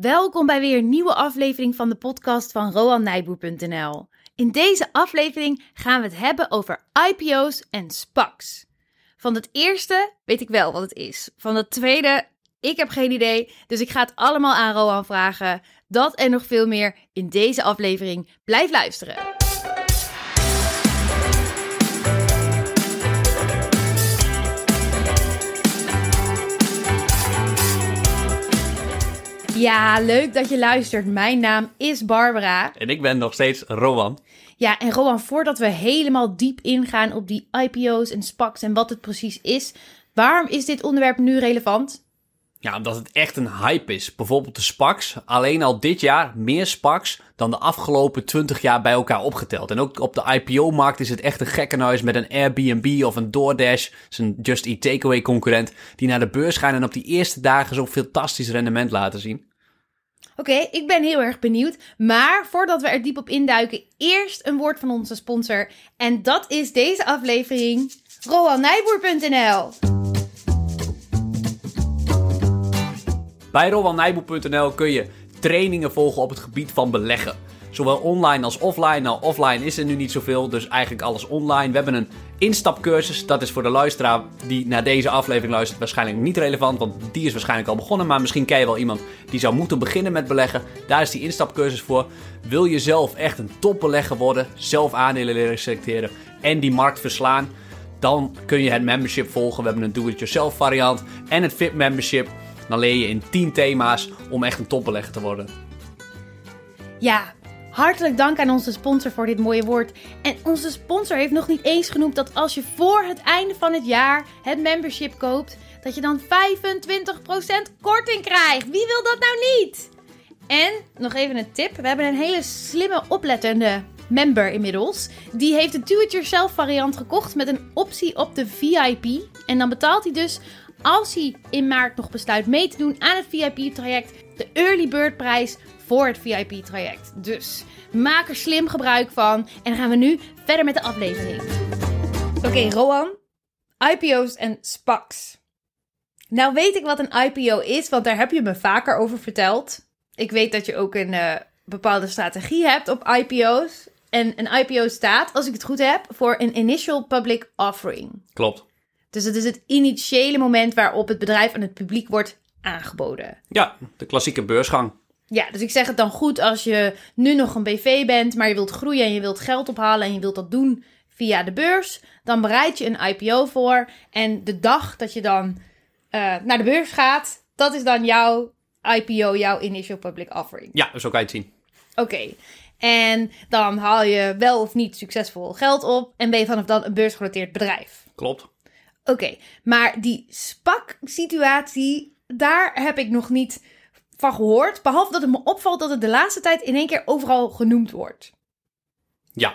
Welkom bij weer een nieuwe aflevering van de podcast van RoanNijboer.nl. In deze aflevering gaan we het hebben over IPO's en SPACs. Van het eerste weet ik wel wat het is. Van het tweede, ik heb geen idee. Dus ik ga het allemaal aan Roan vragen. Dat en nog veel meer in deze aflevering. Blijf luisteren. Ja, leuk dat je luistert. Mijn naam is Barbara. En ik ben nog steeds Rowan. Ja, en Rowan, voordat we helemaal diep ingaan op die IPO's en SPACs en wat het precies is, waarom is dit onderwerp nu relevant? Ja, omdat het echt een hype is. Bijvoorbeeld de SPACs. Alleen al dit jaar meer SPACs dan de afgelopen 20 jaar bij elkaar opgeteld. En ook op de IPO-markt is het echt een gekkenhuis met een Airbnb of een DoorDash, zijn Just Eat Takeaway concurrent, die naar de beurs gaan en op die eerste dagen zo'n fantastisch rendement laten zien. Oké, ik ben heel erg benieuwd. Maar voordat we er diep op induiken, eerst een woord van onze sponsor. En dat is deze aflevering RoanNijboer.nl. Bij rowanijboer.nl kun je trainingen volgen op het gebied van beleggen. Zowel online als offline. Nou, offline is er nu niet zoveel, dus eigenlijk alles online. We hebben een instapcursus. Dat is voor de luisteraar die naar deze aflevering luistert waarschijnlijk niet relevant, want die is waarschijnlijk al begonnen. Maar misschien ken je wel iemand die zou moeten beginnen met beleggen. Daar is die instapcursus voor. Wil je zelf echt een topbelegger worden, zelf aandelen leren selecteren en die markt verslaan? Dan kun je het membership volgen. We hebben een do-it-yourself variant en het VIP membership. Dan leer je in 10 thema's om echt een topbelegger te worden. Ja, hartelijk dank aan onze sponsor voor dit mooie woord. En onze sponsor heeft nog niet eens genoemd dat als je voor het einde van het jaar het membership koopt, dat je dan 25% korting krijgt. Wie wil dat nou niet? En nog even een tip: we hebben een hele slimme, oplettende member inmiddels. Die heeft de do-it-yourself variant gekocht met een optie op de VIP. En dan betaalt hij dus als hij in maart nog besluit mee te doen aan het VIP-traject, de early bird prijs voor het VIP-traject. Dus maak er slim gebruik van. En dan gaan we nu verder met de aflevering. Oké, Roan. IPO's en SPACs. Nou weet ik wat een IPO is, want daar heb je me vaker over verteld. Ik weet dat je ook een uh, bepaalde strategie hebt op IPO's. En een IPO staat, als ik het goed heb, voor een Initial Public Offering. Klopt. Dus het is het initiële moment waarop het bedrijf aan het publiek wordt aangeboden. Ja, de klassieke beursgang. Ja, dus ik zeg het dan goed als je nu nog een BV bent, maar je wilt groeien en je wilt geld ophalen en je wilt dat doen via de beurs. Dan bereid je een IPO voor. En de dag dat je dan uh, naar de beurs gaat, dat is dan jouw IPO, jouw Initial Public Offering. Ja, zo kan je het zien. Oké. Okay. En dan haal je wel of niet succesvol geld op en ben je vanaf dan een beursgenoteerd bedrijf. Klopt. Oké, maar die SPAC-situatie, daar heb ik nog niet van gehoord. Behalve dat het me opvalt dat het de laatste tijd in één keer overal genoemd wordt. Ja,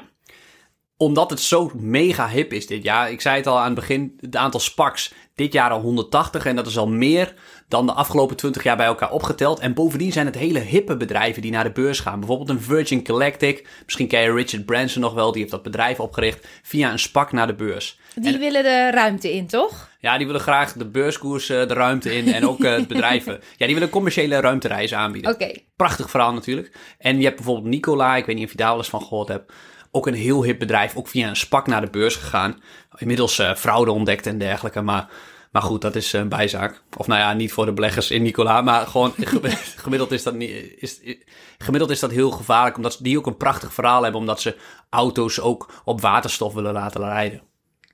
omdat het zo mega hip is dit jaar. Ik zei het al aan het begin, het aantal SPACs dit jaar al 180 en dat is al meer dan de afgelopen 20 jaar bij elkaar opgeteld. En bovendien zijn het hele hippe bedrijven die naar de beurs gaan. Bijvoorbeeld een Virgin Galactic, misschien ken je Richard Branson nog wel, die heeft dat bedrijf opgericht via een SPAC naar de beurs. Die willen de ruimte in, toch? Ja, die willen graag de beurskoers de ruimte in en ook het bedrijven. Ja, die willen commerciële ruimtereizen aanbieden. Oké. Okay. Prachtig verhaal natuurlijk. En je hebt bijvoorbeeld Nikola, ik weet niet of je daar wel eens van gehoord hebt. Ook een heel hip bedrijf, ook via een SPAC naar de beurs gegaan. Inmiddels uh, fraude ontdekt en dergelijke, maar... Maar goed, dat is een bijzaak. Of nou ja, niet voor de beleggers in Nicola, maar gewoon gemiddeld is dat, niet, is, gemiddeld is dat heel gevaarlijk. Omdat die ook een prachtig verhaal hebben, omdat ze auto's ook op waterstof willen laten rijden.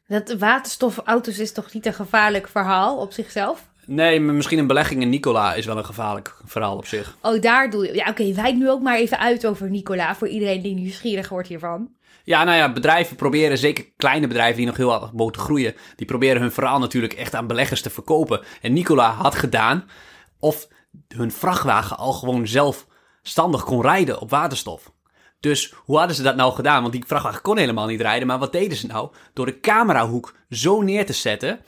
Dat waterstofauto's is toch niet een gevaarlijk verhaal op zichzelf? Nee, maar misschien een belegging in Nicola is wel een gevaarlijk verhaal op zich. Oh, daar doe je. Ja, oké, okay, wijd nu ook maar even uit over Nicola voor iedereen die nieuwsgierig wordt hiervan. Ja, nou ja, bedrijven proberen, zeker kleine bedrijven die nog heel erg moeten groeien, die proberen hun verhaal natuurlijk echt aan beleggers te verkopen. En Nicola had gedaan of hun vrachtwagen al gewoon zelfstandig kon rijden op waterstof. Dus hoe hadden ze dat nou gedaan? Want die vrachtwagen kon helemaal niet rijden. Maar wat deden ze nou? Door de camerahoek zo neer te zetten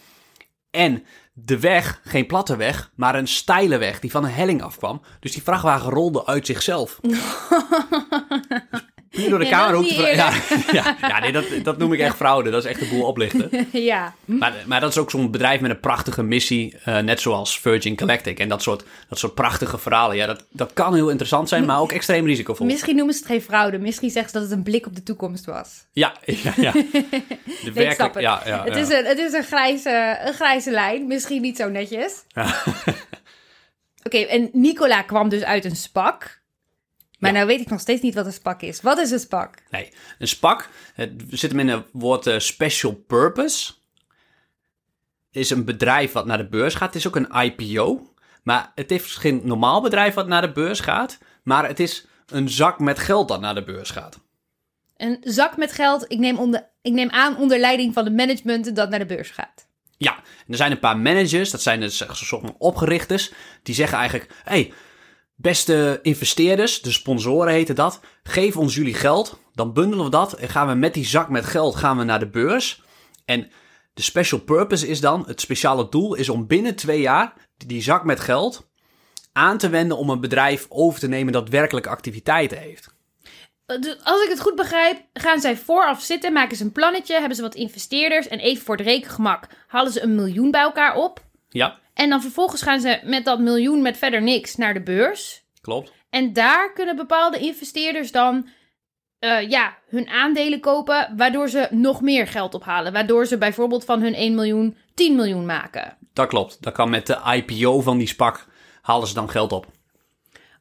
en de weg, geen platte weg, maar een steile weg die van een helling afkwam. Dus die vrachtwagen rolde uit zichzelf. puur door de Ja, camera hoek te. Ja, ja, ja nee, dat, dat noem ik echt fraude. Dat is echt de boel oplichten. ja. Maar, maar dat is ook zo'n bedrijf met een prachtige missie, eh, net zoals Virgin Galactic. En dat soort, dat soort prachtige verhalen. Ja, dat, dat kan heel interessant zijn, maar ook extreem risicovol. Misschien noemen ze het geen fraude. Misschien zeggen ze dat het een blik op de toekomst was. Ja, ja, ja. De werkelijk, het. ja, ja, het. Is een, het is een grijze, een grijze lijn. Misschien niet zo netjes. Oké, en Nicola kwam dus uit een spak. Maar Ja. nou weet ik nog steeds niet wat een spak is. Wat is een spak? Nee, een SPAC, het zit hem in het woord eh, special purpose. Is een bedrijf wat naar de beurs gaat. Het is ook een IPO. Maar het is geen normaal bedrijf wat naar de beurs gaat. Maar het is een zak met geld dat naar de beurs gaat. Een zak met geld. Ik neem, onder, ik neem aan onder leiding van de management dat naar de beurs gaat. Ja, en er zijn een paar managers, dat zijn dus een soort van opgerichters, die zeggen eigenlijk: hey, beste investeerders, de sponsoren heten dat, geef ons jullie geld, dan bundelen we dat en gaan we met die zak met geld gaan we naar de beurs. En de special purpose is dan, het speciale doel is om binnen twee jaar die zak met geld aan te wenden om een bedrijf over te nemen dat werkelijk activiteiten heeft. Eh, dus Als ik het goed begrijp, gaan zij vooraf zitten, maken ze een plannetje, hebben ze wat investeerders en even voor het rekengemak halen ze een miljoen bij elkaar op. Ja, En dan vervolgens gaan ze met dat miljoen met verder niks naar de beurs. klopt. En daar kunnen bepaalde investeerders dan eh, ja, hun aandelen kopen, waardoor ze nog meer geld ophalen. Waardoor ze bijvoorbeeld van hun 1 miljoen 10 miljoen maken. Dat klopt. Dat kan met de IPO van die SPAC halen ze dan geld op.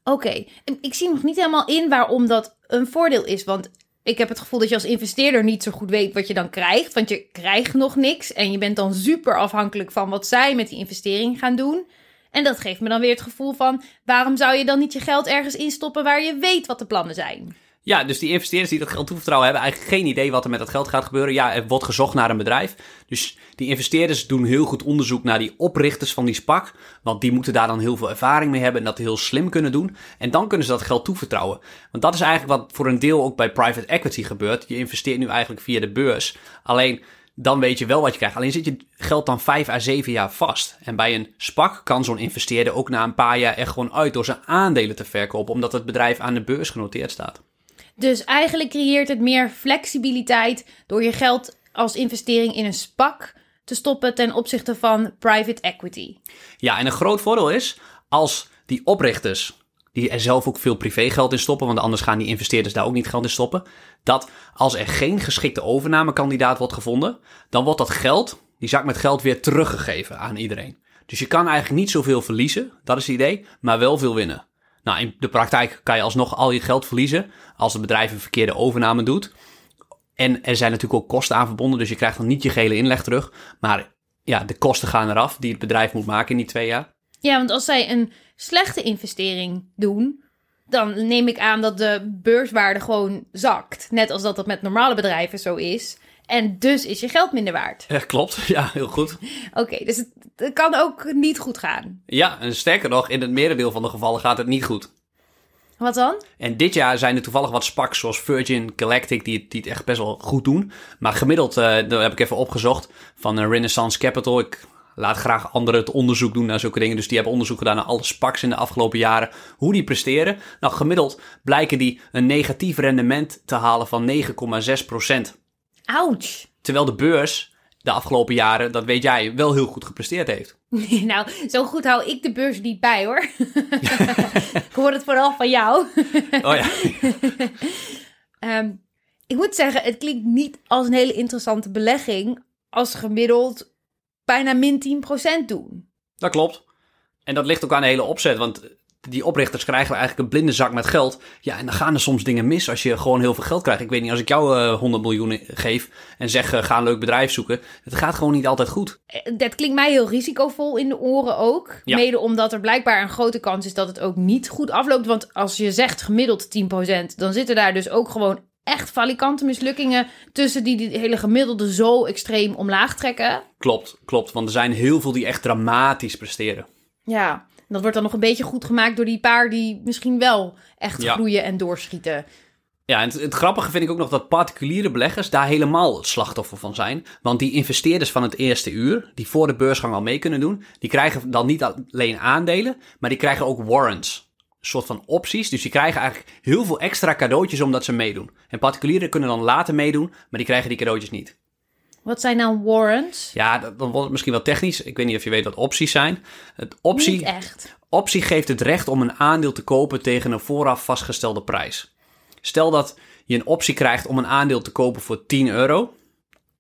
Oké, ik zie nog niet helemaal in waarom dat een voordeel is. Want ik heb het gevoel dat je als investeerder niet zo goed weet wat je dan krijgt. Want je krijgt nog niks en je bent dan super afhankelijk van wat zij met die investering gaan doen. En dat geeft me dan weer het gevoel van, waarom zou je dan niet je geld ergens instoppen waar je weet wat de plannen zijn? Ja, dus die investeerders die dat geld toevertrouwen hebben eigenlijk geen idee wat er met dat geld gaat gebeuren. Ja, er wordt gezocht naar een bedrijf. Dus die investeerders doen heel goed onderzoek naar die oprichters van die SPAC. Want die moeten daar dan heel veel ervaring mee hebben en dat heel slim kunnen doen. En dan kunnen ze dat geld toevertrouwen. Want dat is eigenlijk wat voor een deel ook bij private equity gebeurt. Je investeert nu eigenlijk via de beurs. Alleen dan weet je wel wat je krijgt. Alleen zit je geld dan vijf à zeven jaar vast. En bij een SPAC kan zo'n investeerder ook na een paar jaar er gewoon uit door zijn aandelen te verkopen. Omdat het bedrijf aan de beurs genoteerd staat. Dus eigenlijk creëert het meer flexibiliteit door je geld als investering in een SPAC te stoppen ten opzichte van private equity. Ja, en een groot voordeel is als die oprichters, die er zelf ook veel privégeld in stoppen, want anders gaan die investeerders daar ook niet geld in stoppen, dat als er geen geschikte overnamekandidaat wordt gevonden, dan wordt dat geld, die zak met geld, weer teruggegeven aan iedereen. Dus je kan eigenlijk niet zoveel verliezen, dat is het idee, maar wel veel winnen. Nou, in de praktijk kan je alsnog al je geld verliezen als het bedrijf een verkeerde overname doet. En er zijn natuurlijk ook kosten aan verbonden, dus je krijgt dan niet je gele inleg terug. Maar ja, de kosten gaan eraf die het bedrijf moet maken in die twee jaar. Ja, want als zij een slechte investering doen, dan neem ik aan dat de beurswaarde gewoon zakt. Net als dat dat met normale bedrijven zo is. En dus is je geld minder waard. Ja, klopt. Ja, heel goed. Oké, dus het, het kan ook niet goed gaan. Ja, en sterker nog, in het merendeel van de gevallen gaat het niet goed. Wat dan? En dit jaar zijn er toevallig wat SPACs zoals Virgin Galactic die, het- die het echt best wel goed doen. Maar gemiddeld, eh dat heb ik even opgezocht, van Renaissance Capital. Ik laat graag anderen het onderzoek doen naar zulke dingen. Dus die hebben onderzoek gedaan naar alle SPACs in de afgelopen jaren. Hoe die presteren. Nou, gemiddeld blijken die een negatief rendement te halen van 9,6%. Ouch. Terwijl de beurs de afgelopen jaren, dat weet jij, wel heel goed gepresteerd heeft. nou, zo goed hou ik de beurs niet bij hoor. ik hoor het vooral van jou. Oh ja. Ehm, ik moet zeggen, het klinkt niet als een hele interessante belegging als gemiddeld bijna min 10% doen. Dat klopt. En dat ligt ook aan de hele opzet, want die oprichters krijgen eigenlijk een blinde zak met geld. Ja, en dan gaan er soms dingen mis als je gewoon heel veel geld krijgt. Ik weet niet, als ik jou eh 100 miljoen geef en zeg eh, ga een leuk bedrijf zoeken, het gaat gewoon niet altijd goed. Eh, Dat klinkt mij heel risicovol in de oren ook. Ja. Mede omdat er blijkbaar een grote kans is dat het ook niet goed afloopt. Want als je zegt gemiddeld 10%, dan zitten daar dus ook gewoon echt falikante mislukkingen tussen die die hele gemiddelde zo extreem omlaag trekken. Klopt, klopt, want er zijn heel veel die echt dramatisch presteren. Ja, dat wordt dan nog een beetje goed gemaakt door die paar die misschien wel echt Ja. groeien en doorschieten. Ja, en het, het grappige vind ik ook nog dat particuliere beleggers daar helemaal het slachtoffer van zijn. Want die investeerders van het eerste uur, die voor de beursgang al mee kunnen doen, die krijgen dan niet alleen aandelen, maar die krijgen ook warrants. soort van opties. Dus die krijgen eigenlijk heel veel extra cadeautjes omdat ze meedoen. En particulieren kunnen dan later meedoen, maar die krijgen die cadeautjes niet. Wat zijn nou warrants? Ja, dat- dan wordt het misschien wel technisch. Ik weet niet of je weet wat opties zijn. Het optie, Niet echt. optie geeft het recht om een aandeel te kopen tegen een vooraf vastgestelde prijs. Stel dat je een optie krijgt om een aandeel te kopen voor 10 euro.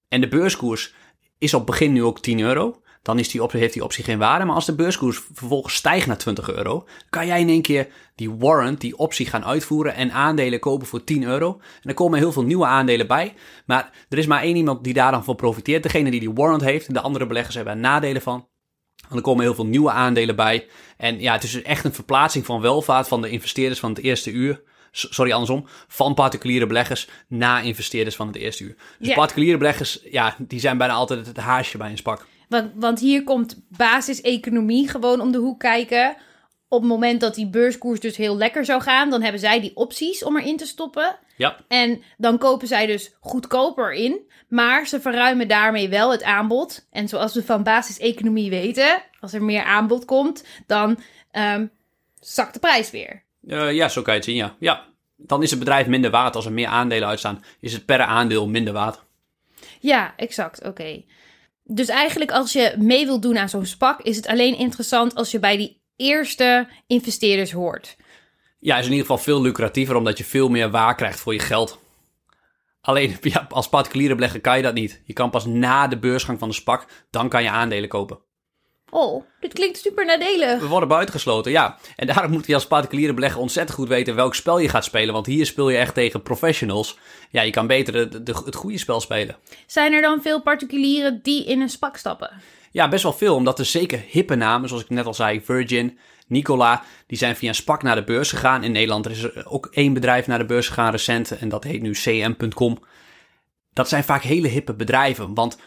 En de beurskoers is op begin nu ook 10 euro. Dan is die optie, heeft die optie geen waarde. Maar als de beurskoers vervolgens stijgt naar 20 euro, kan jij in één keer die warrant, die optie gaan uitvoeren en aandelen kopen voor 10 euro. En er komen heel veel nieuwe aandelen bij. Maar er is maar één iemand die daar dan van profiteert. Degene die die warrant heeft. De andere beleggers hebben er nadelen van. En er komen heel veel nieuwe aandelen bij. En ja, het is dus echt een verplaatsing van welvaart van de investeerders van het eerste uur. Sorry, andersom. Van particuliere beleggers naar investeerders van het eerste uur. Dus particuliere beleggers, ja, die zijn bijna altijd het haasje bij een spak. Want, want hier komt basiseconomie gewoon om de hoek kijken. Op het moment dat die beurskoers dus heel lekker zou gaan, dan hebben zij die opties om erin te stoppen. Ja, En dan kopen zij dus goedkoper in. Maar ze verruimen daarmee wel het aanbod. En zoals we van basiseconomie weten, als er meer aanbod komt, dan ehm, zakt de prijs weer. Eh, ja, zo kan je het zien, ja. ja. Dan is het bedrijf minder waard. Als er meer aandelen uitstaan, is het per aandeel minder waard. Ja, exact. Oké. Dus eigenlijk als je mee wilt doen aan zo'n spak, is het alleen interessant als je bij die eerste investeerders hoort. Ja, is in ieder geval veel lucratiever, omdat je veel meer waar krijgt voor je geld. Alleen als particuliere belegger kan je dat niet. Je kan pas na de beursgang van de SPAC, dan kan je aandelen kopen. Oh, dit klinkt super nadelig. We worden buitengesloten, ja. En daarom moet je als particuliere belegger ontzettend goed weten welk spel je gaat spelen. Want hier speel je echt tegen professionals. Ja, je kan beter de, de- het goede spel spelen. Zijn er dan veel particulieren die in een spak stappen? Ja, best wel veel, omdat er zeker hippe namen, zoals ik net al zei, Virgin, Nicola, die zijn via een SPAC naar de beurs gegaan. In Nederland er is er ook één bedrijf naar de beurs gegaan recent en dat heet nu cm.com. Dat zijn vaak hele hippe bedrijven, want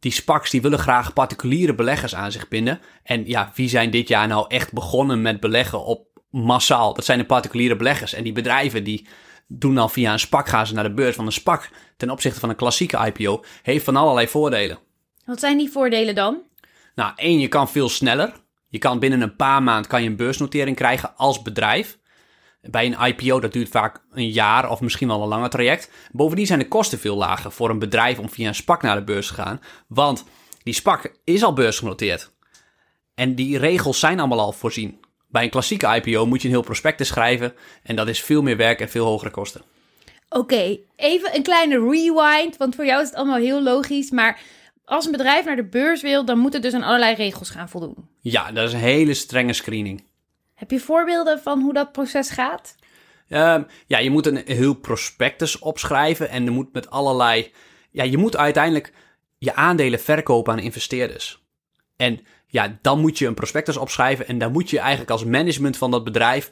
die SPACs die willen graag particuliere beleggers aan zich binden. En ja, wie zijn dit jaar nou echt begonnen met beleggen op massaal? Dat zijn de particuliere beleggers. En die bedrijven die doen dan via een SPAC gaan ze naar de beurs. Want een SPAC ten opzichte van een klassieke IPO heeft van allerlei voordelen. Wat zijn die voordelen dan? Nou, één, je kan veel sneller. Je kan binnen een paar maanden kan je een beursnotering krijgen als bedrijf. Bij een IPO dat duurt vaak een jaar of misschien wel een langer traject. Bovendien zijn de kosten veel lager voor een bedrijf om via een SPAC naar de beurs te gaan. Want die SPAC is al beursgenoteerd. En die regels zijn allemaal al voorzien. Bij een klassieke IPO moet je een heel prospectus schrijven. En dat is veel meer werk en veel hogere kosten. Oké, even een kleine rewind, want voor jou is het allemaal heel logisch. Maar als een bedrijf naar de beurs wil, dan moet het dus aan allerlei regels gaan voldoen. Ja, dat is een hele strenge screening. Heb je voorbeelden van hoe dat proces gaat? Ehm, ja, je moet een heel prospectus opschrijven en er moet met allerlei. Ja, je moet uiteindelijk je aandelen verkopen aan investeerders. En ja, dan moet je een prospectus opschrijven en dan moet je eigenlijk als management van dat bedrijf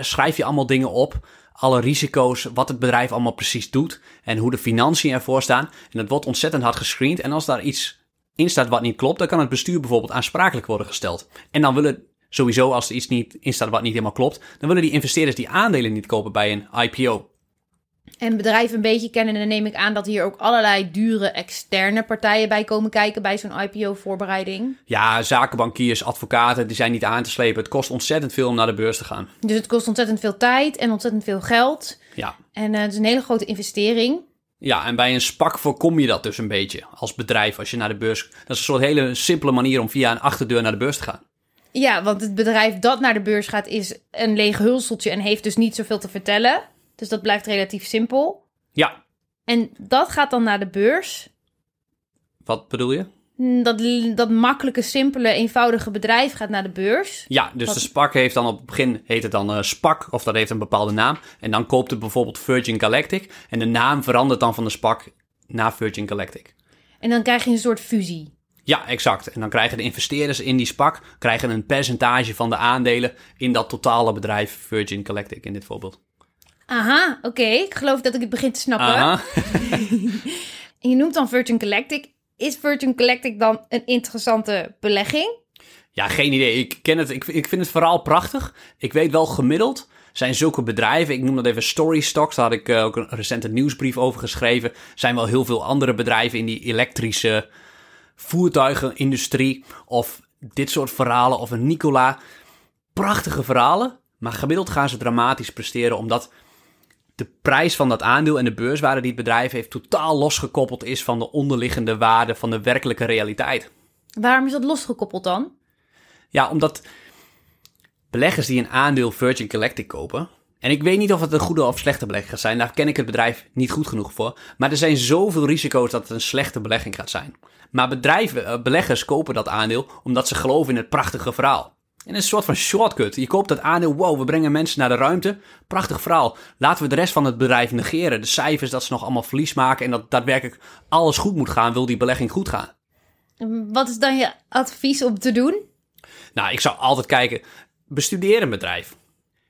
schrijf je allemaal dingen op, alle risico's, wat het bedrijf allemaal precies doet en hoe de financiën ervoor staan. En dat wordt ontzettend hard gescreend en als daar iets in staat wat niet klopt, dan kan het bestuur bijvoorbeeld aansprakelijk worden gesteld. En dan willen sowieso, als er iets niet in staat wat niet helemaal klopt, dan willen die investeerders die aandelen niet kopen bij een IPO. En bedrijven een beetje kennen, dan neem ik aan dat hier ook allerlei dure externe partijen bij komen kijken bij zo'n IPO-voorbereiding. Ja, zakenbankiers, advocaten, die zijn niet aan te slepen. Het kost ontzettend veel om naar de beurs te gaan. Dus het kost ontzettend veel tijd en ontzettend veel geld. Ja. En eh, het is een hele grote investering. Ja, en bij een SPAC voorkom je dat dus een beetje als bedrijf als je naar de beurs... Dat is een soort hele simpele manier om via een achterdeur naar de beurs te gaan. Ja, want het bedrijf dat naar de beurs gaat is een leeg hulseltje en heeft dus niet zoveel te vertellen. Dus dat blijft relatief simpel. Ja, En dat gaat dan naar de beurs. wat bedoel je? Mm, Dat, dat makkelijke, simpele, eenvoudige bedrijf gaat naar de beurs. Ja, dus Wat- de SPAC heeft dan op het begin heet het dan eh SPAC of dat heeft een bepaalde naam. En dan koopt het bijvoorbeeld Virgin Galactic en de naam verandert dan van de SPAC naar Virgin Galactic. En dan krijg je een soort fusie. Ja, exact. En dan krijgen de investeerders in die SPAC krijgen een percentage van de aandelen in dat totale bedrijf Virgin Galactic in dit voorbeeld. Aha, oké. Ik geloof dat ik het begin te snappen. Aha. Je noemt dan Virgin Galactic. Is Virgin Galactic dan een interessante belegging? Ja, geen idee. Ik ken het. Ik, ik vind het verhaal prachtig. Ik weet wel gemiddeld zijn zulke bedrijven, ik noem dat even story stocks, daar had ik eh, ook een recente nieuwsbrief over geschreven, zijn wel heel veel andere bedrijven in die elektrische voertuigenindustrie of dit soort verhalen of een Nikola. Prachtige verhalen, Maar gemiddeld gaan ze dramatisch presteren omdat de prijs van dat aandeel en de beurswaarde die het bedrijf heeft totaal losgekoppeld is van de onderliggende waarde van de werkelijke realiteit. Waarom is dat losgekoppeld dan? Ja, omdat beleggers die een aandeel Virgin Galactic kopen. En ik weet niet of het een goede of slechte belegging gaat zijn. Daar ken ik het bedrijf niet goed genoeg voor. Maar er zijn zoveel risico's dat het een slechte belegging gaat zijn. Maar bedrijven, eh, beleggers kopen dat aandeel omdat ze geloven in het prachtige verhaal. En een soort van shortcut. Je koopt dat aandeel, wow, we brengen mensen naar de ruimte. Prachtig verhaal. Laten we de rest van het bedrijf negeren. De cijfers, dat ze nog allemaal verlies maken en dat daadwerkelijk alles goed moet gaan, wil die belegging goed gaan. Wat is dan je advies om te doen? Nou, ik zou altijd kijken, bestudeer een bedrijf.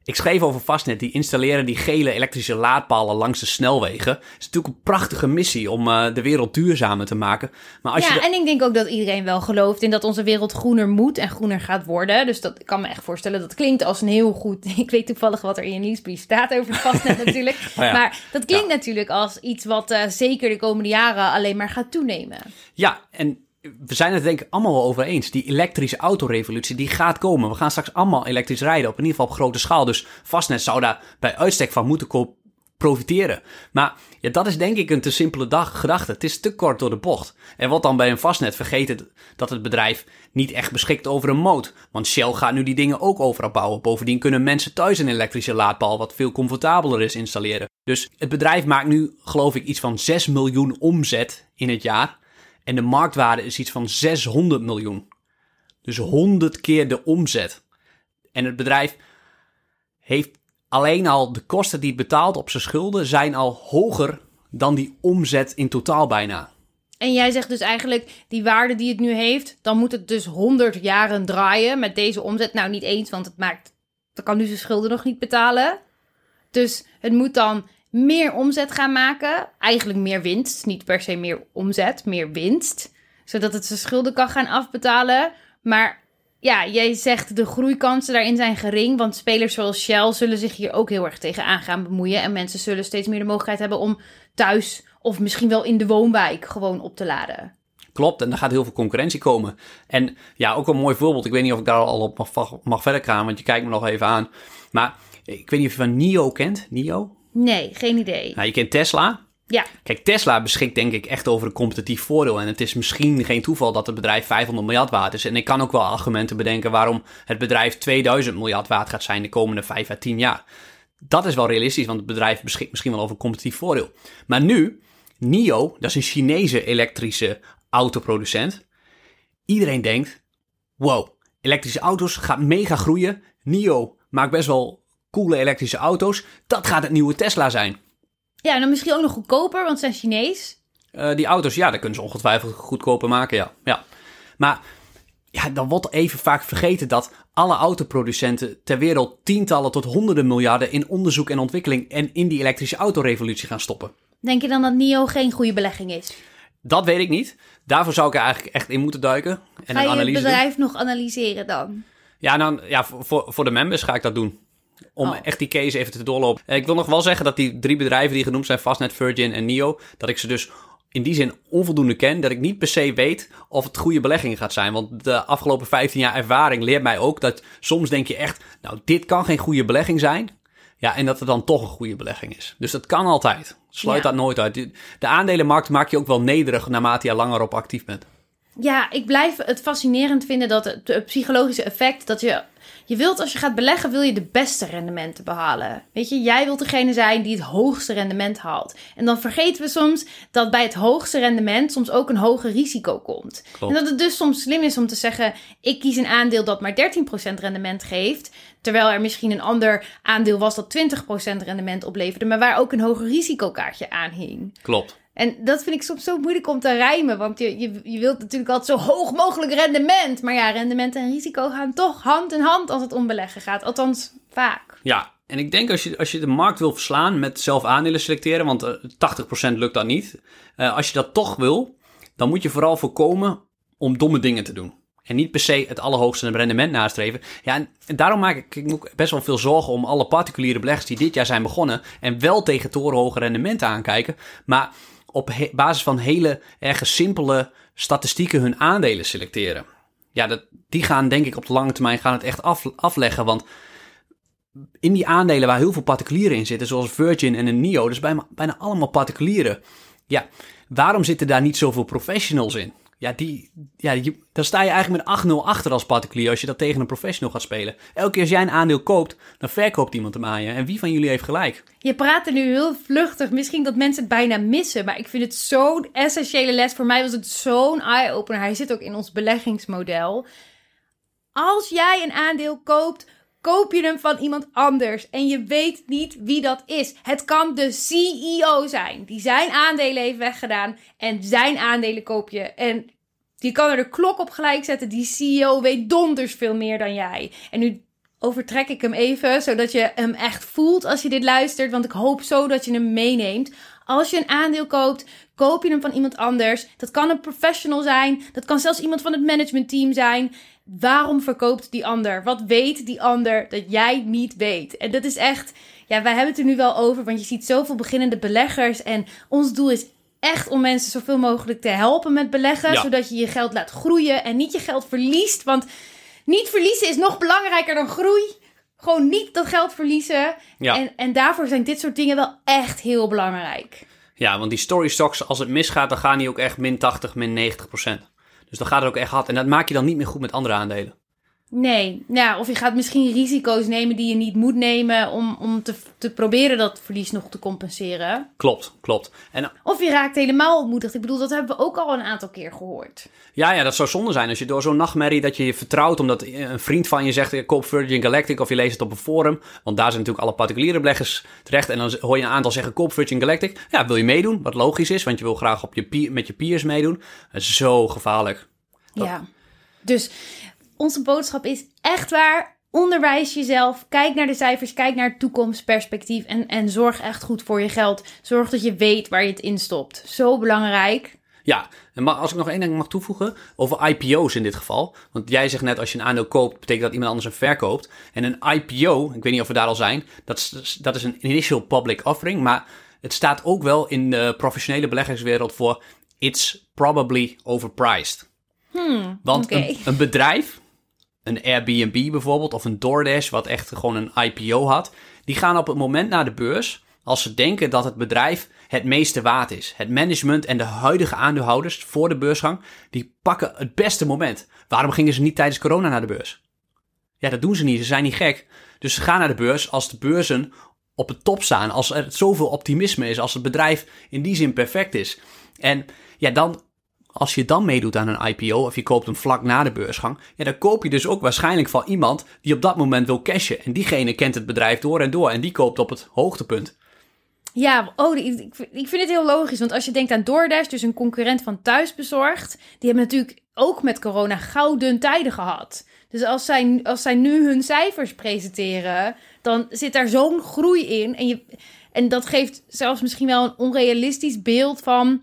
Ik schreef over Fastnet, die installeren die gele elektrische laadpalen langs de snelwegen. Het is natuurlijk een prachtige missie om uh, de wereld duurzamer te maken. Maar als ja, je en ik denk ook dat iedereen wel gelooft in dat onze wereld groener moet en groener gaat worden. Dus dat ik kan me echt voorstellen, dat klinkt als een heel goed... Ik weet toevallig wat er in je nieuwsbrief staat over Fastnet natuurlijk. oh ja. Maar dat klinkt ja. natuurlijk als iets wat uh, zeker de komende jaren alleen maar gaat toenemen. Ja, en we zijn het denk ik allemaal wel over eens. Die elektrische autorevolutie, die gaat komen. We gaan straks allemaal elektrisch rijden, op in ieder geval op grote schaal. Dus Fastnet zou daar bij uitstek van moeten profiteren. Maar dat is denk ik een te simpele dag, gedachte. Het is te kort door de bocht. En wat dan bij een Fastnet vergeten dat het bedrijf niet echt beschikt over een moot. Want Shell gaat nu die dingen ook overal bouwen. Bovendien kunnen mensen thuis een elektrische laadpaal, wat veel comfortabeler is, installeren. Dus het bedrijf maakt nu, geloof ik, iets van 6 miljoen omzet in het jaar. En de marktwaarde is iets van 600 miljoen. Dus 100 keer de omzet. En het bedrijf heeft alleen al de kosten die het betaalt op zijn schulden zijn al hoger dan die omzet in totaal bijna. En jij zegt dus eigenlijk, die waarde die het nu heeft, dan moet het dus 100 jaren draaien met deze omzet. Nou, niet eens, want het maakt, dan kan nu zijn schulden nog niet betalen. Dus het moet dan meer omzet gaan maken. Eigenlijk meer winst. Niet per se meer omzet, meer winst. Zodat het zijn schulden kan gaan afbetalen. Maar ja, jij zegt de groeikansen daarin zijn gering. Want spelers zoals Shell zullen zich hier ook heel erg tegenaan gaan bemoeien. En mensen zullen steeds meer de mogelijkheid hebben om thuis of misschien wel in de woonwijk gewoon op te laden. Klopt, en er gaat heel veel concurrentie komen. En ja, ook een mooi voorbeeld. Ik weet niet of ik daar al op mag, mag verder gaan, want je kijkt me nog even aan. Maar ik weet niet of je van NIO kent. NIO? Nee, geen idee. Nou, je kent Tesla. Ja. Kijk, Tesla beschikt denk ik echt over een competitief voordeel. En het is misschien geen toeval dat het bedrijf 500 miljard waard is. En ik kan ook wel argumenten bedenken waarom het bedrijf 2000 miljard waard gaat zijn de komende 5 à 10 jaar. Dat is wel realistisch, want het bedrijf beschikt misschien wel over een competitief voordeel. Maar nu, NIO, dat is een Chinese elektrische autoproducent. Iedereen denkt, wow, elektrische auto's gaan mega groeien. NIO maakt best wel coole elektrische auto's. Dat gaat het nieuwe Tesla zijn. Ja, en dan misschien ook nog goedkoper, want ze zijn Chinees. Uh, die auto's, ja, daar kunnen ze ongetwijfeld goedkoper maken, ja. ja. Maar ja, dan wordt even vaak vergeten dat alle autoproducenten ter wereld tientallen tot honderden miljarden in onderzoek en ontwikkeling en in die elektrische autorevolutie gaan stoppen. Denk je dan dat NIO geen goede belegging is? Dat weet ik niet. Daarvoor zou ik er eigenlijk echt in moeten duiken. En ga je het bedrijf nog analyseren dan? Ja, dan, ja voor, voor de members ga ik dat doen. Om oh. echt die case even te doorlopen. Ik wil nog wel zeggen dat die drie bedrijven die genoemd zijn, Fastnet, Virgin en NIO, dat ik ze dus in die zin onvoldoende ken. Dat ik niet per se weet of het goede beleggingen gaat zijn. Want de afgelopen 15 jaar ervaring leert mij ook dat soms denk je echt, nou dit kan geen goede belegging zijn. Ja, en dat het dan toch een goede belegging is. Dus dat kan altijd. Sluit dat nooit uit. De aandelenmarkt maak je ook wel nederig naarmate je langer op actief bent. Ja, ik blijf het fascinerend vinden dat het, psychologische effect dat je je wilt als je gaat beleggen, wil je de beste rendementen behalen. Weet je, jij wilt degene zijn die het hoogste rendement haalt. En dan vergeten we soms dat bij het hoogste rendement soms ook een hoger risico komt. En dat het dus soms slim is om te zeggen: ik kies een aandeel dat maar 13% rendement geeft. Terwijl er misschien een ander aandeel was dat 20% rendement opleverde, maar waar ook een hoger risicokaartje aan hing. Klopt. En dat vind ik soms zo moeilijk om te rijmen. Want je, je, je wilt natuurlijk altijd zo hoog mogelijk rendement. Maar ja, rendement en risico gaan toch hand in hand als het om beleggen gaat. Althans, vaak. Ja, en ik denk als je, als je de markt wil verslaan met zelf aandelen selecteren, want 80% eh, lukt dat niet. Uh, als je dat toch wil, dan moet je vooral voorkomen om domme dingen te doen. En niet per se het allerhoogste rendement nastreven. Ja, en, daarom maak ik, ik best wel veel zorgen om alle particuliere beleggers die dit jaar zijn begonnen. En wel tegen torenhoge rendementen aankijken. Maar op basis van hele erg simpele statistieken hun aandelen selecteren. Ja, dat, die gaan denk ik op de lange termijn gaan het echt af, afleggen. Want in die aandelen waar heel veel particulieren in zitten, zoals Virgin en een NIO, dus bijna, bijna allemaal particulieren. Ja, waarom zitten daar niet zoveel professionals in? Ja, die, ja die, dan sta je eigenlijk met 8-0 achter als particulier als je dat tegen een professional gaat spelen. Elke keer als jij een aandeel koopt, dan verkoopt iemand hem aan je. En wie van jullie heeft gelijk? Je praat er nu heel vluchtig. Misschien dat mensen het bijna missen. Maar ik vind het zo'n essentiële les. Voor mij was het zo'n eye-opener. Hij zit ook in ons beleggingsmodel. Als jij een aandeel koopt, koop je hem van iemand anders. En je weet niet wie dat is. Het kan de CEO zijn. Die zijn aandelen heeft weggedaan. En zijn aandelen koop je. En die kan er de klok op gelijk zetten. Die CEO weet donders veel meer dan jij. En nu overtrek ik hem even, zodat je hem echt voelt als je dit luistert. Want ik hoop zo dat je hem meeneemt. Als je een aandeel koopt, koop je hem van iemand anders. Dat kan een professional zijn. Dat kan zelfs iemand van het managementteam zijn. Waarom verkoopt die ander? Wat weet die ander dat jij niet weet? En dat is echt, ja, wij hebben het er nu wel over, want je ziet zoveel beginnende beleggers. En ons doel is echt om mensen zoveel mogelijk te helpen met beleggen, zodat je je geld laat groeien en niet je geld verliest. Want niet verliezen is nog belangrijker dan groei. Gewoon niet dat geld verliezen. Ja. En, en daarvoor zijn dit soort dingen wel echt heel belangrijk. Ja, want die story stocks, als het misgaat, dan gaan die ook echt min 80, min 90 procent. Dus dan gaat het ook echt hard. En dat maak je dan niet meer goed met andere aandelen. Nee, ja, of je gaat misschien risico's nemen die je niet moet nemen om, om te, te proberen dat verlies nog te compenseren. Klopt, klopt. En, of je raakt helemaal ontmoedigd. Ik bedoel, dat hebben we ook al een aantal keer gehoord. Ja, ja, dat zou zonde zijn. Als je door zo'n nachtmerrie dat je je vertrouwt omdat een vriend van je zegt, koop Virgin Galactic of je leest het op een forum. Want daar zijn natuurlijk alle particuliere beleggers terecht. En dan hoor je een aantal zeggen, koop Virgin Galactic. Ja, wil je meedoen? Wat logisch is, want je wil graag op je met je peers meedoen. Zo gevaarlijk. Ja, dus onze boodschap is echt waar. Onderwijs jezelf. Kijk naar de cijfers. Kijk naar het toekomstperspectief. En, en zorg echt goed voor je geld. Zorg dat je weet waar je het in stopt. Zo belangrijk. Ja, en als ik nog één ding mag toevoegen, over IPO's in dit geval. Want jij zegt net, als je een aandeel koopt, betekent dat iemand anders een verkoopt. En een IPO, ik weet niet of we daar al zijn, dat is, dat is een initial public offering. Maar het staat ook wel in de professionele beleggingswereld voor it's probably overpriced. Hmm, Want een, een, bedrijf, een Airbnb bijvoorbeeld, of een DoorDash, wat echt gewoon een IPO had, die gaan op het moment naar de beurs als ze denken dat het bedrijf het meeste waard is. Het management en de huidige aandeelhouders voor de beursgang, die pakken het beste moment. Waarom gingen ze niet tijdens corona naar de beurs? Ja, dat doen ze niet. Ze zijn niet gek. Dus ze gaan naar de beurs als de beurzen op het top staan. Als er zoveel optimisme is. Als het bedrijf in die zin perfect is. En ja, dan als je dan meedoet aan een IPO of je koopt hem vlak na de beursgang, ja, dan koop je dus ook waarschijnlijk van iemand die op dat moment wil cashen. En diegene kent het bedrijf door en door en die koopt op het hoogtepunt. Ja, oh, ik, ik vind het heel logisch. Want als je denkt aan DoorDash, dus een concurrent van Thuisbezorgd, die hebben natuurlijk ook met corona gouden tijden gehad. Dus als zij, als zij nu hun cijfers presenteren, dan zit daar zo'n groei in. En, je, en dat geeft zelfs misschien wel een onrealistisch beeld van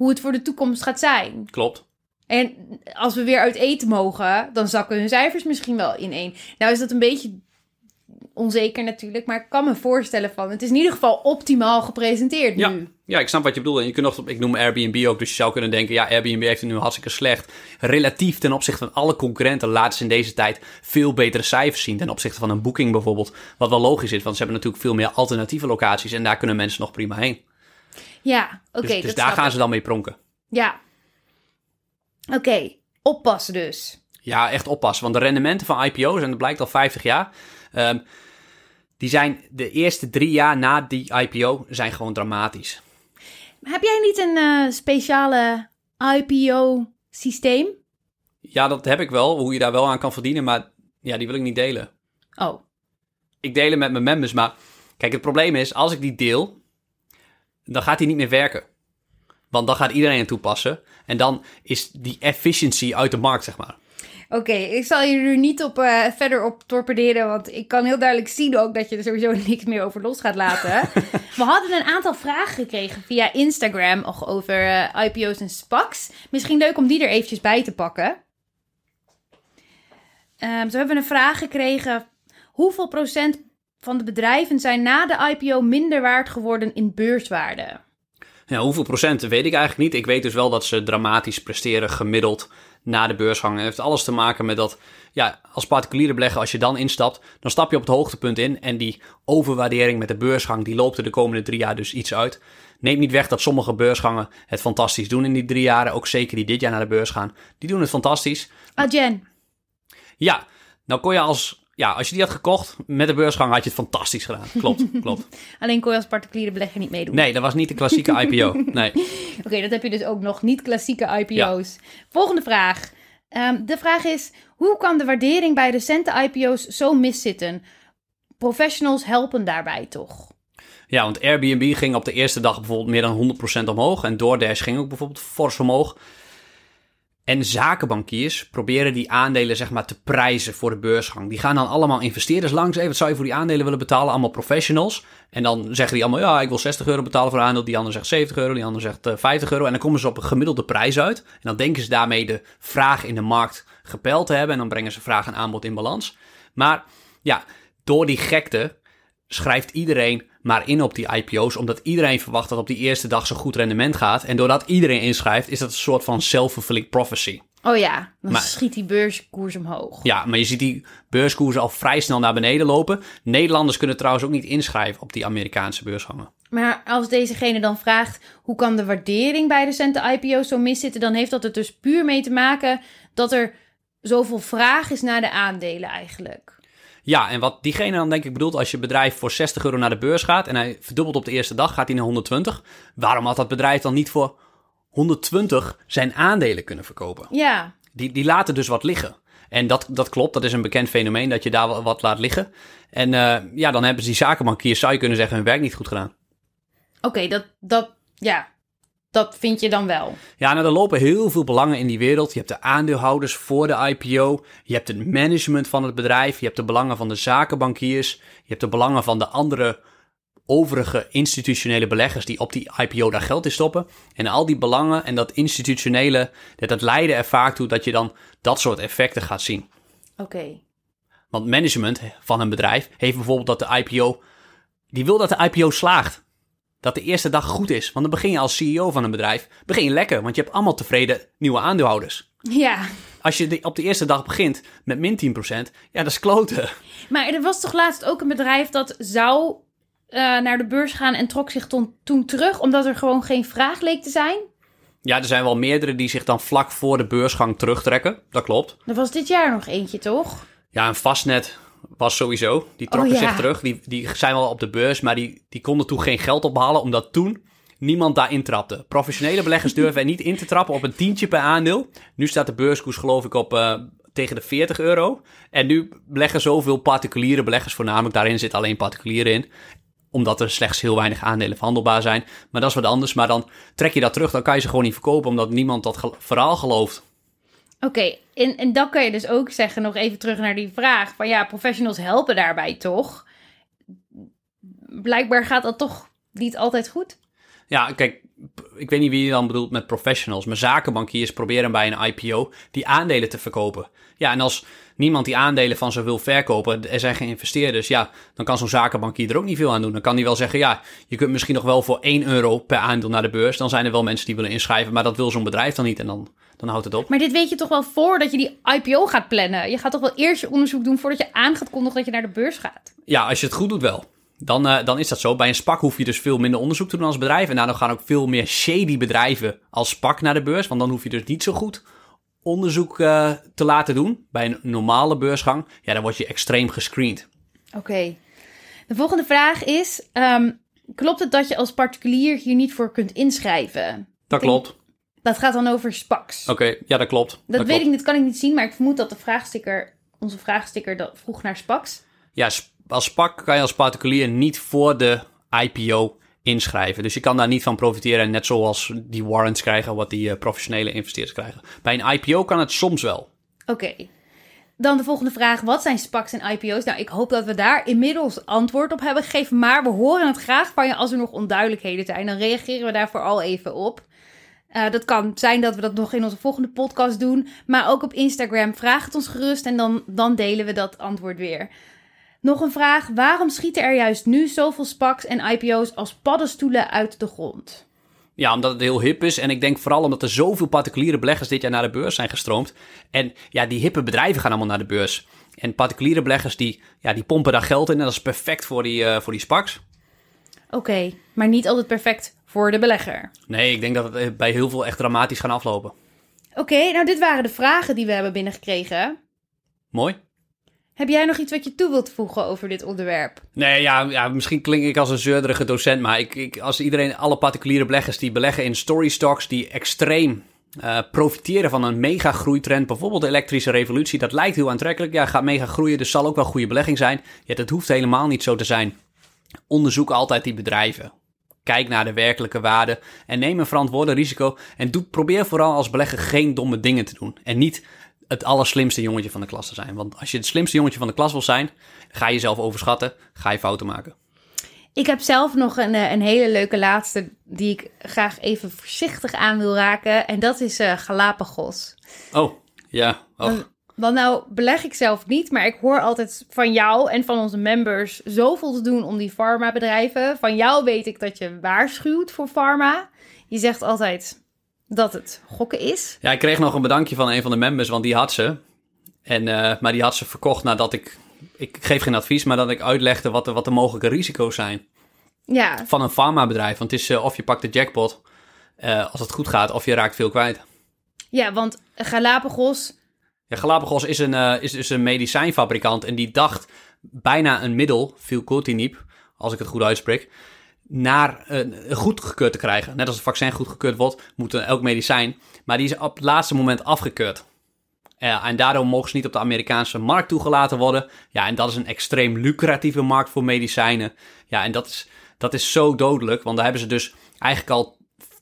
hoe het voor de toekomst gaat zijn. Klopt. En als we weer uit eten mogen, dan zakken hun cijfers misschien wel in één. Nou is dat een beetje onzeker natuurlijk, maar ik kan me voorstellen van... Het is in ieder geval optimaal gepresenteerd ja. nu. Ja, ik snap wat je bedoelt. En je kunt nog, ik noem Airbnb ook, dus je zou kunnen denken... ja, Airbnb heeft het nu hartstikke slecht. Relatief ten opzichte van alle concurrenten laten ze in deze tijd veel betere cijfers zien... ten opzichte van een boeking bijvoorbeeld. Wat wel logisch is, want ze hebben natuurlijk veel meer alternatieve locaties... en daar kunnen mensen nog prima heen. Ja, oké. dus, dus daar gaan ze dan mee pronken. Ja. Oké, oppassen dus. Ja, echt oppassen. Want de rendementen van IPO's, en dat blijkt al 50 jaar... Ehm, die zijn de eerste drie jaar na die IPO zijn gewoon dramatisch. Heb jij niet een uh, speciale IPO-systeem? Ja, dat heb ik wel. Hoe je daar wel aan kan verdienen, maar ja, die wil ik niet delen. Oh. Ik deel hem met mijn members, maar kijk, het probleem is, als ik die deel, dan gaat hij niet meer werken. Want dan gaat iedereen het toepassen. En dan is die efficiency uit de markt, zeg maar. Oké, ik zal je er niet op, uh, verder op torpederen, want ik kan heel duidelijk zien ook dat je er sowieso niks meer over los gaat laten. We hadden een aantal vragen gekregen via Instagram over uh, IPO's en SPACs. Misschien leuk om die er eventjes bij te pakken. Um, zo hebben we een vraag gekregen. Hoeveel procent van de bedrijven zijn na de IPO minder waard geworden in beurswaarde. Ja, hoeveel procent weet ik eigenlijk niet. Ik weet dus wel dat ze dramatisch presteren gemiddeld na de beursgang. Het heeft alles te maken met dat, ja, als particuliere belegger, als je dan instapt, dan stap je op het hoogtepunt in. En die overwaardering met de beursgang, die loopt er de komende drie jaar dus iets uit. Neemt niet weg dat sommige beursgangen het fantastisch doen in die drie jaren. Ook zeker die dit jaar naar de beurs gaan. Die doen het fantastisch. Adjen. Ja, nou kon je als, ja, als je die had gekocht met de beursgang, had je het fantastisch gedaan. Klopt, klopt. Alleen kon je als particuliere belegger niet meedoen. Nee, dat was niet de klassieke IPO. Nee. Oké, dat heb je dus ook nog. Niet klassieke IPO's. Volgende vraag. Ehm, de vraag is: hoe kan de waardering bij recente IPO's zo miszitten? Professionals helpen daarbij toch? Ja, want Airbnb ging op de eerste dag bijvoorbeeld meer dan 100% omhoog. En DoorDash ging ook bijvoorbeeld fors omhoog. En zakenbankiers proberen die aandelen zeg maar te prijzen voor de beursgang. Die gaan dan allemaal investeerders langs. Even, wat zou je voor die aandelen willen betalen? Allemaal professionals. En dan zeggen die allemaal, ja, ik wil 60 euro betalen voor een aandeel. Die ander zegt 70 euro, die ander zegt uh, 50 euro. En dan komen ze op een gemiddelde prijs uit. En dan denken ze daarmee de vraag in de markt gepeld te hebben. En dan brengen ze vraag en aanbod in balans. Maar ja, door die gekte schrijft iedereen maar in op die IPO's, omdat iedereen verwacht dat op die eerste dag zo'n goed rendement gaat. En doordat iedereen inschrijft, is dat een soort van self-fulfilling prophecy. Oh ja, dan schiet die beurskoers omhoog. Ja, maar je ziet die beurskoersen al vrij snel naar beneden lopen. Nederlanders kunnen trouwens ook niet inschrijven op die Amerikaanse beursgangen. Maar als dezegene dan vraagt hoe kan de waardering bij recente IPO's zo miszitten, dan heeft dat er dus puur mee te maken dat er zoveel vraag is naar de aandelen eigenlijk. Ja, en wat diegene dan denk ik bedoelt, als je bedrijf voor 60 euro naar de beurs gaat en hij verdubbelt op de eerste dag, gaat hij naar 120. Waarom had dat bedrijf dan niet voor 120 zijn aandelen kunnen verkopen? Ja. Die, die laten dus wat liggen. En dat, dat klopt, dat is een bekend fenomeen, dat je daar wat laat liggen. En uh, ja, dan hebben ze die zakenbankiers, zou je kunnen zeggen, hun werk niet goed gedaan. Oké, dat, dat, ja, dat vind je dan wel. Ja, nou, er lopen heel veel belangen in die wereld. Je hebt de aandeelhouders voor de IPO. Je hebt het management van het bedrijf. Je hebt de belangen van de zakenbankiers. Je hebt de belangen van de andere overige institutionele beleggers die op die IPO daar geld in stoppen. En al die belangen en dat institutionele, dat, dat leiden er vaak toe dat je dan dat soort effecten gaat zien. Oké. Want management van een bedrijf heeft bijvoorbeeld dat de IPO, die wil dat de IPO slaagt dat de eerste dag goed is. Want dan begin je als CEO van een bedrijf, begin je lekker, want je hebt allemaal tevreden nieuwe aandeelhouders. Ja. Als je op de eerste dag begint met min 10%, ja, dat is kloten. Maar er was toch laatst ook een bedrijf dat zou uh, naar de beurs gaan en trok zich toen terug, omdat er gewoon geen vraag leek te zijn? Ja, er zijn wel meerdere die zich dan vlak voor de beursgang terugtrekken. Dat klopt. Er was dit jaar nog eentje, toch? Ja, een vastnet was sowieso. Die trokken zich terug. Die, die zijn wel op de beurs, maar die, die konden toen geen geld ophalen, omdat toen niemand daarin trapte. Professionele beleggers durven er niet in te trappen op een tientje per aandeel. Nu staat de beurskoers geloof ik op uh, tegen de 40 euro. En nu beleggen zoveel particuliere beleggers voornamelijk. Daarin zitten alleen particulieren in omdat er slechts heel weinig aandelen verhandelbaar zijn. Maar dat is wat anders. Maar dan trek je dat terug, dan kan je ze gewoon niet verkopen, omdat niemand dat verhaal gelooft. Oké, en, en dan kan je dus ook zeggen, nog even terug naar die vraag: van ja, professionals helpen daarbij toch? Blijkbaar gaat dat toch niet altijd goed? Ja, kijk, ik weet niet wie je dan bedoelt met professionals, maar zakenbankiers proberen bij een IPO die aandelen te verkopen. Ja, en als niemand die aandelen van ze wil verkopen, er zijn geen investeerders, ja, dan kan zo'n zakenbankier er ook niet veel aan doen. Dan kan hij wel zeggen, ja, je kunt misschien nog wel voor 1 euro per aandeel naar de beurs. Dan zijn er wel mensen die willen inschrijven, maar dat wil zo'n bedrijf dan niet en dan, dan houdt het op. Maar dit weet je toch wel voordat je die IPO gaat plannen? Je gaat toch wel eerst je onderzoek doen voordat je aan gaat kondigen dat je naar de beurs gaat? Ja, als je het goed doet wel. Dan, uh, dan is dat zo. Bij een SPAC hoef je dus veel minder onderzoek te doen als bedrijf. En daardoor gaan ook veel meer shady bedrijven als SPAC naar de beurs. Want dan hoef je dus niet zo goed onderzoek uh, te laten doen. Bij een normale beursgang, ja, dan word je extreem gescreend. Oké. Okay. De volgende vraag is: um, klopt het dat je als particulier hier niet voor kunt inschrijven? Dat klopt. Dat gaat dan over SPACs. Oké, okay, ja, dat klopt. Dat, dat weet klopt. ik niet, kan ik niet zien, maar ik vermoed dat de vraagsticker, onze vraagsticker dat vroeg naar SPACs. Ja, als SPAC kan je als particulier niet voor de IPO inschrijven. Dus je kan daar niet van profiteren, net zoals die warrants krijgen, wat die uh, professionele investeerders krijgen. Bij een IPO kan het soms wel. Oké. Okay. Dan de volgende vraag: wat zijn SPACs en IPO's? Nou, ik hoop dat we daar inmiddels antwoord op hebben gegeven. Maar we horen het graag van je als er nog onduidelijkheden zijn. Dan reageren we daar vooral even op. Uh, dat kan zijn dat we dat nog in onze volgende podcast doen. Maar ook op Instagram. Vraag het ons gerust en dan, dan delen we dat antwoord weer. Nog een vraag. Waarom schieten er juist nu zoveel SPACs en IPO's als paddenstoelen uit de grond? Ja, omdat het heel hip is. En ik denk vooral omdat er zoveel particuliere beleggers dit jaar naar de beurs zijn gestroomd. En ja, die hippe bedrijven gaan allemaal naar de beurs. En particuliere beleggers die, ja, die pompen daar geld in. En dat is perfect voor die, uh, voor die SPACs. Oké, maar niet altijd perfect voor de belegger. Nee, ik denk dat het eh, bij heel veel echt dramatisch gaan aflopen. Oké, nou dit waren de vragen die we hebben binnengekregen. Mooi. Heb jij nog iets wat je toe wilt voegen over dit onderwerp? Nee, ja, ja misschien klink ik als een zeurderige docent, maar ik, ik, als iedereen, alle particuliere beleggers die beleggen in story stocks, die extreem uh, profiteren van een mega groeitrend, bijvoorbeeld de elektrische revolutie, dat lijkt heel aantrekkelijk. Ja, gaat mega groeien, dus zal ook wel goede belegging zijn. Ja, dat hoeft helemaal niet zo te zijn. Onderzoek altijd die bedrijven. Kijk naar de werkelijke waarde en neem een verantwoorde risico. En doe, probeer vooral als belegger geen domme dingen te doen. En niet het allerslimste jongetje van de klas te zijn. Want als je het slimste jongetje van de klas wil zijn, ga je jezelf overschatten, ga je fouten maken. Ik heb zelf nog een, eh, een hele leuke laatste die ik graag even voorzichtig aan wil raken. En dat is uh, Galapagos. Oh, ja. Oh. Want nou beleg ik zelf niet, maar ik hoor altijd van jou en van onze members zoveel te doen om die farmabedrijven. Van jou weet ik dat je waarschuwt voor pharma. Je zegt altijd dat het gokken is. Ja, ik kreeg nog een bedankje van een van de members, want die had ze. En, uh, maar die had ze verkocht nadat ik, ik geef geen advies, maar dat ik uitlegde wat de, wat de mogelijke risico's zijn. Ja. Van een farmabedrijf. Want het is uh, of je pakt de jackpot uh, als het goed gaat, of je raakt veel kwijt. Ja, want Galapagos ja, Galapagos is, een, uh, is dus een medicijnfabrikant en die dacht bijna een middel, filgotinib, als ik het goed uitspreek, naar uh, goedgekeurd te krijgen. Net als een vaccin goedgekeurd wordt, moet elk medicijn. Maar die is op het laatste moment afgekeurd. Uh, en daardoor mogen ze niet op de Amerikaanse markt toegelaten worden. Ja, en dat is een extreem lucratieve markt voor medicijnen. Ja, en dat is, dat is zo dodelijk, want daar hebben ze dus eigenlijk al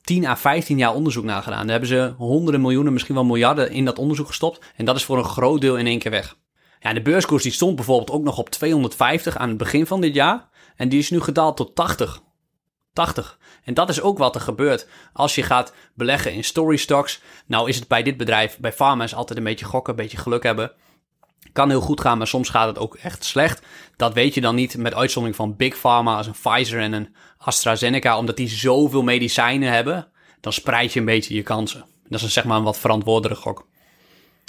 10 à 15 jaar onderzoek naar gedaan. Daar hebben ze honderden miljoenen, misschien wel miljarden in dat onderzoek gestopt. En dat is voor een groot deel in één keer weg. Ja, de beurskoers die stond bijvoorbeeld ook nog op 250 aan het begin van dit jaar. En die is nu gedaald tot 80. 80. En dat is ook wat er gebeurt als je gaat beleggen in story stocks. Nou is het bij dit bedrijf, bij farmers, altijd een beetje gokken, een beetje geluk hebben. Kan heel goed gaan, maar soms gaat het ook echt slecht. Dat weet je dan niet met uitzondering van Big Pharma als een Pfizer en een AstraZeneca, omdat die zoveel medicijnen hebben. Dan spreid je een beetje je kansen. Dat is een, zeg maar een wat verantwoordere gok.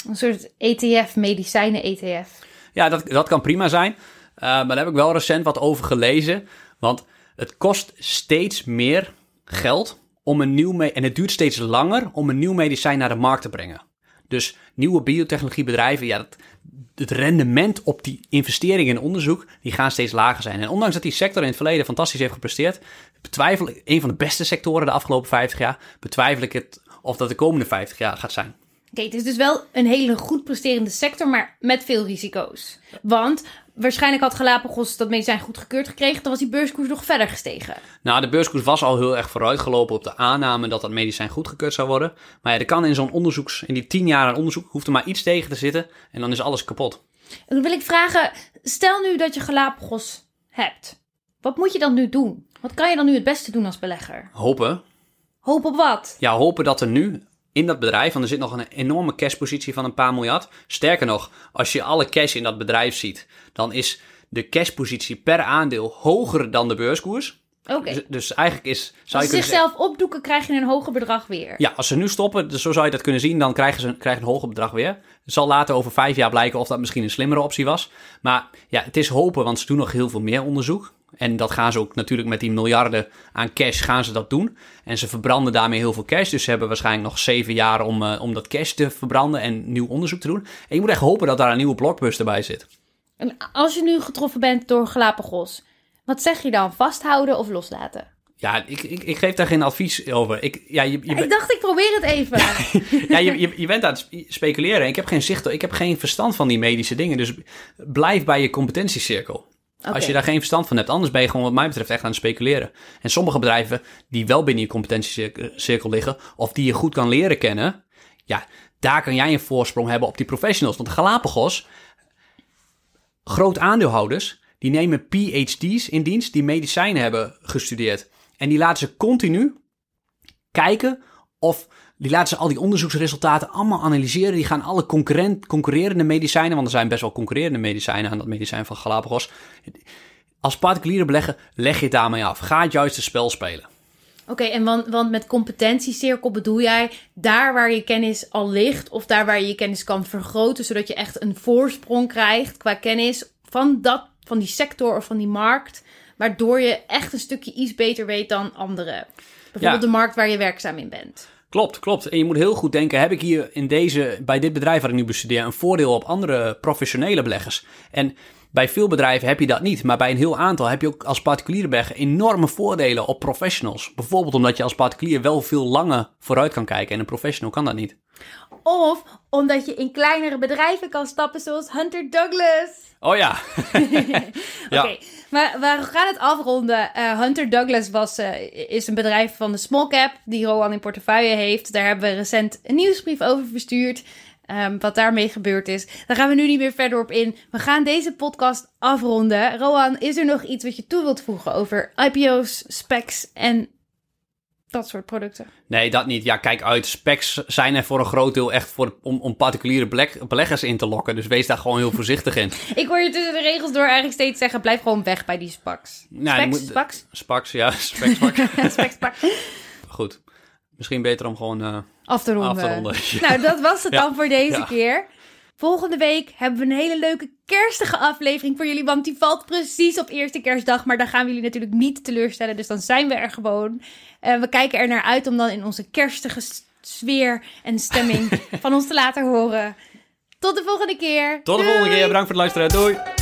Een soort ETF, medicijnen-ETF. Ja, dat, dat kan prima zijn. Uh, maar daar heb ik wel recent wat over gelezen. Want het kost steeds meer geld om een nieuw... en het duurt steeds langer om een nieuw medicijn naar de markt te brengen. Dus nieuwe biotechnologiebedrijven, ja, dat, het rendement op die investeringen in onderzoek, die gaan steeds lager zijn. En ondanks dat die sector in het verleden fantastisch heeft gepresteerd, betwijfel ik, een van de beste sectoren de afgelopen 50 jaar, betwijfel ik het of dat de komende 50 jaar gaat zijn. Oké, het is dus wel een hele goed presterende sector, maar met veel risico's. Want waarschijnlijk had Galapagos dat medicijn goedgekeurd gekregen, dan was die beurskoers nog verder gestegen. Nou, de beurskoers was al heel erg vooruitgelopen op de aanname dat dat medicijn goedgekeurd zou worden. Maar ja, er kan in zo'n onderzoeks, in die tien jaar aan onderzoek, hoeft er maar iets tegen te zitten en dan is alles kapot. En dan wil ik vragen, stel nu dat je Galapagos hebt. Wat moet je dan nu doen? Wat kan je dan nu het beste doen als belegger? Hopen. Hopen op wat? Ja, hopen dat er nu in dat bedrijf, want er zit nog een enorme cashpositie van een paar miljard. Sterker nog, als je alle cash in dat bedrijf ziet, dan is de cashpositie per aandeel hoger dan de beurskoers. Oké. Dus, dus, eigenlijk is. Zou als ze zichzelf opdoeken, krijg je een hoger bedrag weer. Ja, als ze nu stoppen, dus zo zou je dat kunnen zien, dan krijgen ze krijgen een hoger bedrag weer. Het zal later over vijf jaar blijken of dat misschien een slimmere optie was. Maar ja, het is hopen, want ze doen nog heel veel meer onderzoek. En dat gaan ze ook natuurlijk met die miljarden aan cash gaan ze dat doen. En ze verbranden daarmee heel veel cash. Dus ze hebben waarschijnlijk nog zeven jaar om, uh, om dat cash te verbranden en nieuw onderzoek te doen. En je moet echt hopen dat daar een nieuwe blockbuster bij zit. En als je nu getroffen bent door Galapagos, wat zeg je dan? Vasthouden of loslaten? Ja, ik, ik, ik geef daar geen advies over. Ik, ja, je, je ik dacht, ik probeer het even. ja, je, je, je bent aan het speculeren. Ik heb geen zicht, ik heb geen verstand van die medische dingen. Dus blijf bij je competentiecirkel. Als je daar geen verstand van hebt. Anders ben je gewoon wat mij betreft echt aan het speculeren. En sommige bedrijven die wel binnen je competentiecirkel liggen... of die je goed kan leren kennen... ja, daar kan jij een voorsprong hebben op die professionals. Want de Galapagos, groot aandeelhouders... die nemen PhD's in dienst die medicijnen hebben gestudeerd. En die laten ze continu kijken of die laten ze al die onderzoeksresultaten allemaal analyseren. Die gaan alle concurrent, concurrerende medicijnen, want er zijn best wel concurrerende medicijnen aan dat medicijn van Galapagos. Als particuliere belegger leg je het daarmee af. Ga het juiste spel spelen. Oké, en want, want met competentiecirkel bedoel jij daar waar je kennis al ligt, of daar waar je je kennis kan vergroten, zodat je echt een voorsprong krijgt qua kennis van, dat, van die sector of van die markt, waardoor je echt een stukje iets beter weet dan anderen. Bijvoorbeeld Ja. de markt waar je werkzaam in bent. Klopt, klopt. En je moet heel goed denken, heb ik hier in deze, bij dit bedrijf waar ik nu bestudeer, een voordeel op andere professionele beleggers? En bij veel bedrijven heb je dat niet, maar bij een heel aantal heb je ook als particuliere belegger enorme voordelen op professionals. Bijvoorbeeld omdat je als particulier wel veel langer vooruit kan kijken en een professional kan dat niet. Of omdat je in kleinere bedrijven kan stappen, zoals Hunter Douglas. Oh ja. ja. Oké, maar we gaan het afronden. Eh, Hunter Douglas was, eh, is een bedrijf van de small cap die Rowan in portefeuille heeft. Daar hebben we recent een nieuwsbrief over verstuurd. ehm, wat daarmee gebeurd is. Daar gaan we nu niet meer verder op in. We gaan deze podcast afronden. Rowan, is er nog iets wat je toe wilt voegen over IPO's, specs en dat soort producten? Nee, dat niet. Ja, kijk uit. Specs zijn er voor een groot deel echt voor, om, om particuliere beleg- beleggers in te lokken. Dus wees daar gewoon heel voorzichtig in. Ik hoor je tussen de regels door eigenlijk steeds zeggen: blijf gewoon weg bij die SPACs. Nou, je Specs, moet- SPACs? Spaks, ja, specs. Specs. Goed. Misschien beter om gewoon eh, Af te ronden. af te ronden. Ja. Nou, dat was het Ja. dan voor deze Ja. keer. Volgende week hebben we een hele leuke kerstige aflevering voor jullie. Want die valt precies op eerste kerstdag. Maar daar gaan we jullie natuurlijk niet teleurstellen. Dus dan zijn we er gewoon. Eh, we kijken er naar uit om dan in onze kerstige sfeer en stemming van ons te laten horen. Tot de volgende keer. Tot de Doei! volgende keer. Bedankt voor het luisteren. Doei.